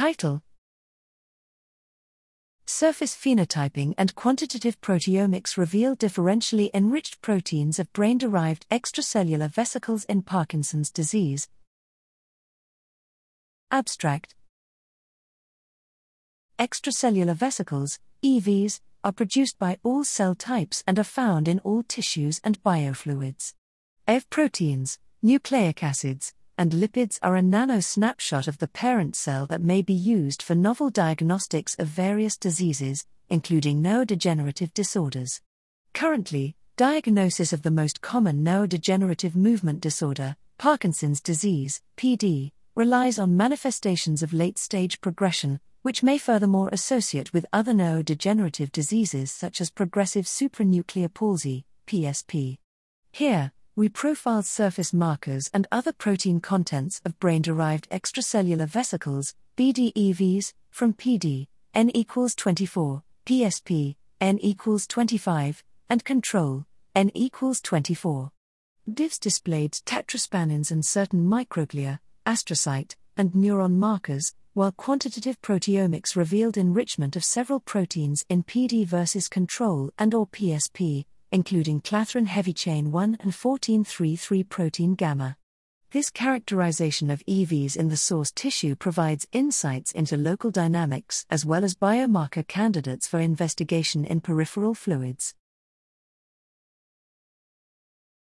Title Surface phenotyping and quantitative proteomics reveal differentially enriched proteins of brain derived extracellular vesicles in Parkinson's disease. Abstract Extracellular vesicles, EVs, are produced by all cell types and are found in all tissues and biofluids. EV proteins, nucleic acids, and lipids are a nano snapshot of the parent cell that may be used for novel diagnostics of various diseases, including neurodegenerative disorders. Currently, diagnosis of the most common neurodegenerative movement disorder, Parkinson's disease, PD, relies on manifestations of late stage progression, which may furthermore associate with other neurodegenerative diseases such as progressive supranuclear palsy, PSP. Here, we profiled surface markers and other protein contents of brain derived extracellular vesicles, BDEVs, from PD, N equals 24, PSP, N equals 25, and control, N equals 24. BDEVs displayed tetraspanins and certain microglia, astrocyte, and neuron markers, while quantitative proteomics revealed enrichment of several proteins in PD versus control and or PSP, including clathrin heavy chain 1 and 1433 protein gamma. This characterization of EVs in the source tissue provides insights into local dynamics as well as biomarker candidates for investigation in peripheral fluids.